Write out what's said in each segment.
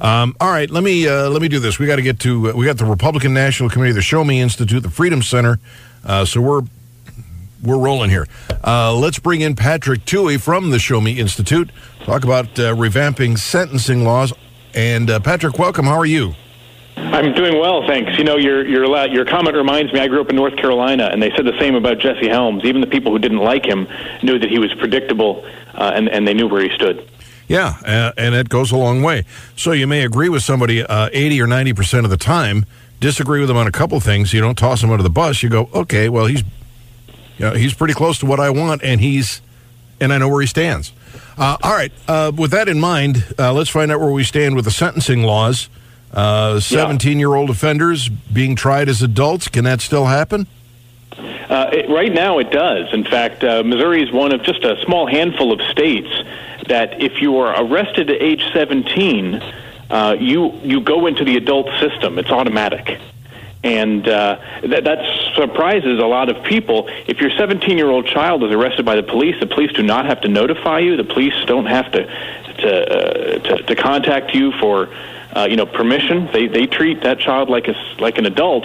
Um, all right, let me uh, let me do this. We got to get to uh, we got the Republican National Committee, the Show Me Institute, the Freedom Center. Uh, so we're we're rolling here. Uh, let's bring in Patrick Tuohy from the Show Me Institute. Talk about uh, revamping sentencing laws. And uh, Patrick, welcome. How are you? I'm doing well, thanks. You know, your your your comment reminds me. I grew up in North Carolina, and they said the same about Jesse Helms. Even the people who didn't like him knew that he was predictable, uh, and and they knew where he stood. Yeah, uh, and it goes a long way. So you may agree with somebody uh, 80 or 90 percent of the time, disagree with them on a couple things. You don't toss them under the bus. You go, okay, well he's, you know, he's pretty close to what I want, and he's, and I know where he stands. Uh, all right. Uh, with that in mind, uh, let's find out where we stand with the sentencing laws. Seventeen-year-old offenders being tried as adults. Can that still happen? Uh, it, right now, it does. In fact, uh, Missouri is one of just a small handful of states that if you are arrested at age 17, uh, you you go into the adult system. It's automatic. And uh, that, that surprises a lot of people. If your 17 year old child is arrested by the police, the police do not have to notify you. The police don't have to to uh, to, to contact you for uh, you know permission. They they treat that child like a like an adult.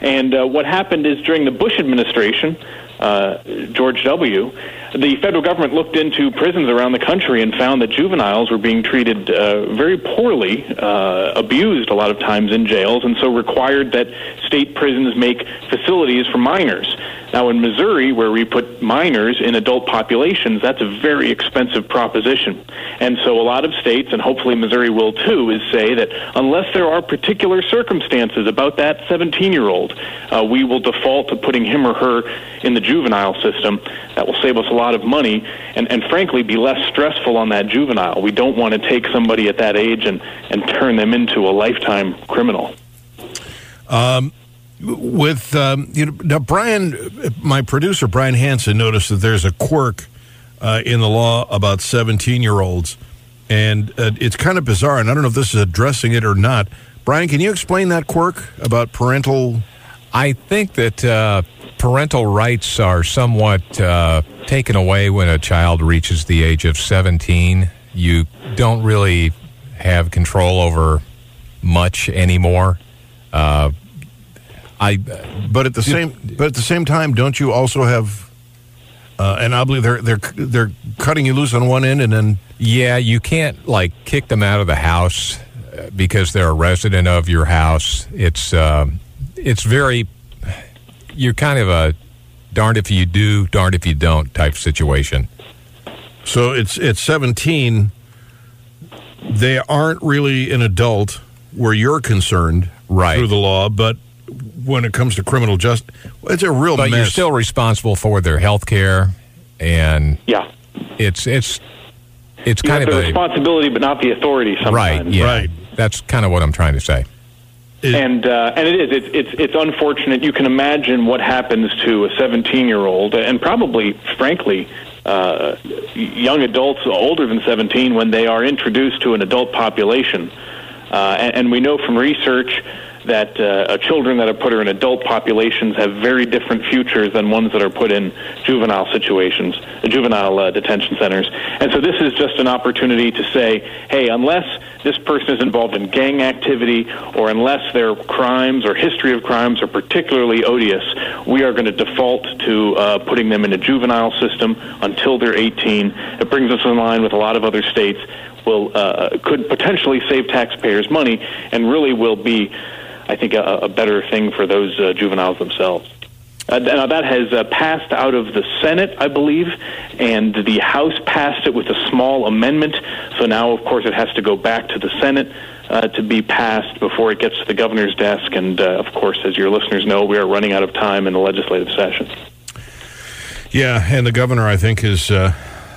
And uh, what happened is during the Bush administration, uh, George W., the federal government looked into prisons around the country and found that juveniles were being treated uh, very poorly, uh, abused a lot of times in jails, and so required that state prisons make facilities for minors. Now, in Missouri, where we put minors in adult populations, that's a very expensive proposition. And so a lot of states, and hopefully Missouri will too, is say that unless there are particular circumstances about that 17 year old, uh, we will default to putting him or her in the juvenile system. That will save us a lot of money and, and frankly be less stressful on that juvenile. We don't want to take somebody at that age and, and turn them into a lifetime criminal. Um, with um, you know, now Brian, my producer Brian Hanson noticed that there's a quirk uh, in the law about 17 year olds, and uh, it's kind of bizarre. And I don't know if this is addressing it or not. Brian, can you explain that quirk about parental? I think that uh, parental rights are somewhat uh, taken away when a child reaches the age of 17. You don't really have control over much anymore. Uh, I, but at the same, but at the same time, don't you also have? Uh, and I believe they're they're they're cutting you loose on one end, and then yeah, you can't like kick them out of the house uh, because they're a resident of your house. It's uh, it's very you're kind of a darned if you do, darned if you don't type situation. So it's it's 17. They aren't really an adult where you're concerned right. through the law, but when it comes to criminal justice. It's a real but mess. you're still responsible for their health care, and yeah, it's it's it's you kind of the a responsibility, but not the authority. Sometimes. Right. Yeah. Right. That's kind of what I'm trying to say. It, and uh, and it is it's, it's it's unfortunate. You can imagine what happens to a 17 year old, and probably, frankly, uh, young adults older than 17 when they are introduced to an adult population. Uh, and, and we know from research that uh, children that are put in adult populations have very different futures than ones that are put in juvenile situations, uh, juvenile uh, detention centers. And so this is just an opportunity to say, hey, unless this person is involved in gang activity or unless their crimes or history of crimes are particularly odious, we are going to default to uh, putting them in a juvenile system until they're 18. It brings us in line with a lot of other states. Will uh, could potentially save taxpayers money and really will be I think, a, a better thing for those uh, juveniles themselves. Uh, now that has uh, passed out of the Senate, I believe, and the House passed it with a small amendment. So now, of course, it has to go back to the Senate uh, to be passed before it gets to the governor's desk. And uh, of course, as your listeners know, we are running out of time in the legislative session. Yeah, and the governor, I think, is uh,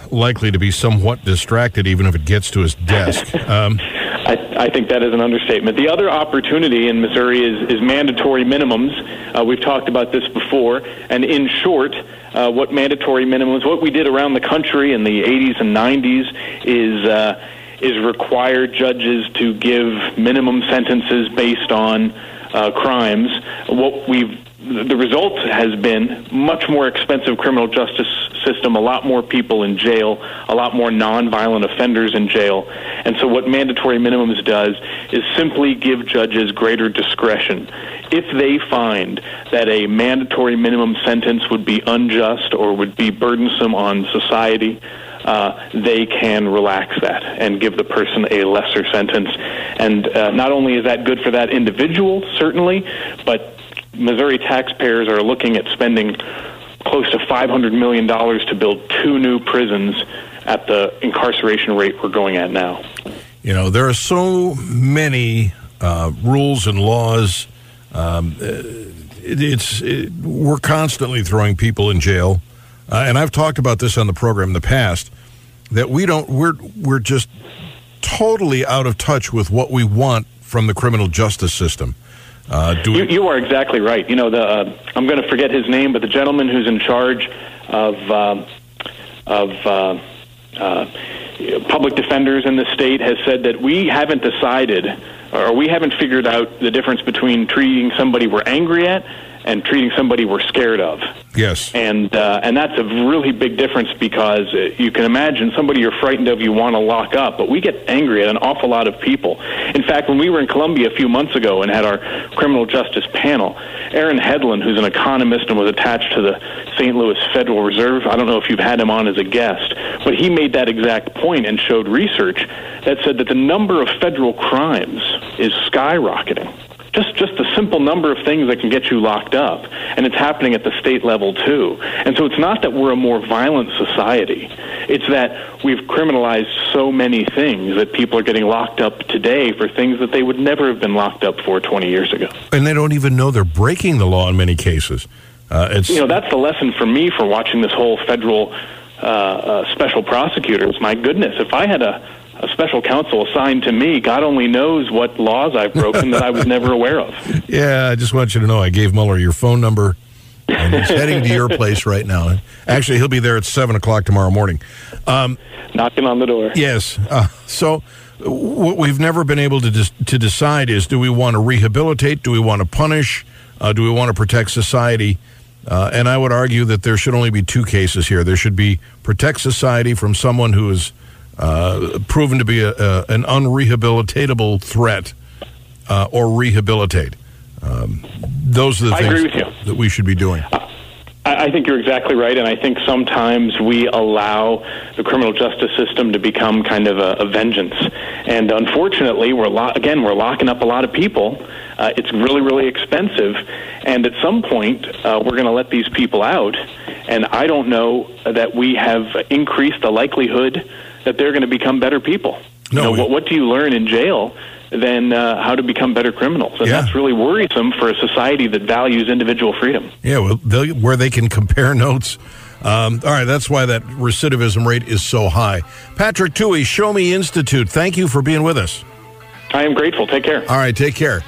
likely to be somewhat distracted, even if it gets to his desk. Um, I, I think that is an understatement. The other opportunity in Missouri is, is mandatory minimums. Uh, we've talked about this before, and in short, uh, what mandatory minimums, what we did around the country in the 80s and 90s is uh, is require judges to give minimum sentences based on uh, crimes. What we've the result has been much more expensive criminal justice system, a lot more people in jail, a lot more nonviolent offenders in jail. And so what mandatory minimums does is simply give judges greater discretion. If they find that a mandatory minimum sentence would be unjust or would be burdensome on society, uh, they can relax that and give the person a lesser sentence. And uh, not only is that good for that individual, certainly, but Missouri taxpayers are looking at spending close to $500 million to build two new prisons at the incarceration rate we're going at now. You know, there are so many uh, rules and laws. Um, it, it's it, we're constantly throwing people in jail, uh, and I've talked about this on the program in the past that we don't we're we're just totally out of touch with what we want from the criminal justice system. Uh, do you, you, are exactly right. You know, the uh, I'm going to forget his name, but the gentleman who's in charge of uh, of uh, uh, public defenders in the state has said that we haven't decided or we haven't figured out the difference between treating somebody we're angry at and treating somebody we're scared of. Yes. And uh, and that's a really big difference because uh, you can imagine somebody you're frightened of you want to lock up, but we get angry at an awful lot of people. In fact, when we were in Columbia a few months ago and had our criminal justice panel, Aaron Hedlund, who's an economist and was attached to the St. Louis Federal Reserve, I don't know if you've had him on as a guest, but he made that exact point and showed research that said that the number of federal crimes is skyrocketing just just a simple number of things that can get you locked up. And it's happening at the state level too. And so it's not that we're a more violent society. It's that we've criminalized so many things that people are getting locked up today for things that they would never have been locked up for 20 years ago. And they don't even know they're breaking the law in many cases. Uh, it's you know that's the lesson for me for watching this whole federal uh, uh, special prosecutors. My goodness if i had a a special counsel assigned to me. God only knows what laws I've broken that I was never aware of. Yeah, I just want you to know I gave Mueller your phone number. And he's heading to your place right now. Actually, he'll be there at 7 o'clock tomorrow morning. Um, Knocking on the door. Yes. Uh, so, what we've never been able to, dis- to decide is do we want to rehabilitate? Do we want to punish? Uh, do we want to protect society? Uh, and I would argue that there should only be two cases here. There should be protect society from someone who is uh, proven to be a, a, an unrehabilitatable threat uh, or rehabilitate. Um, those are the things that we should be doing. I think you're exactly right, and I think sometimes we allow the criminal justice system to become kind of a, a vengeance. And unfortunately, we're lo- again we're locking up a lot of people. Uh, it's really really expensive, and at some point uh, we're going to let these people out. And I don't know that we have increased the likelihood that they're going to become better people. No, you know, we, what, what do you learn in jail than uh, how to become better criminals. And yeah. that's really worrisome for a society that values individual freedom. Yeah, well, where they can compare notes. Um, all right, that's why that recidivism rate is so high. Patrick Tuohy, Show Me Institute, thank you for being with us. I am grateful. Take care. All right, take care.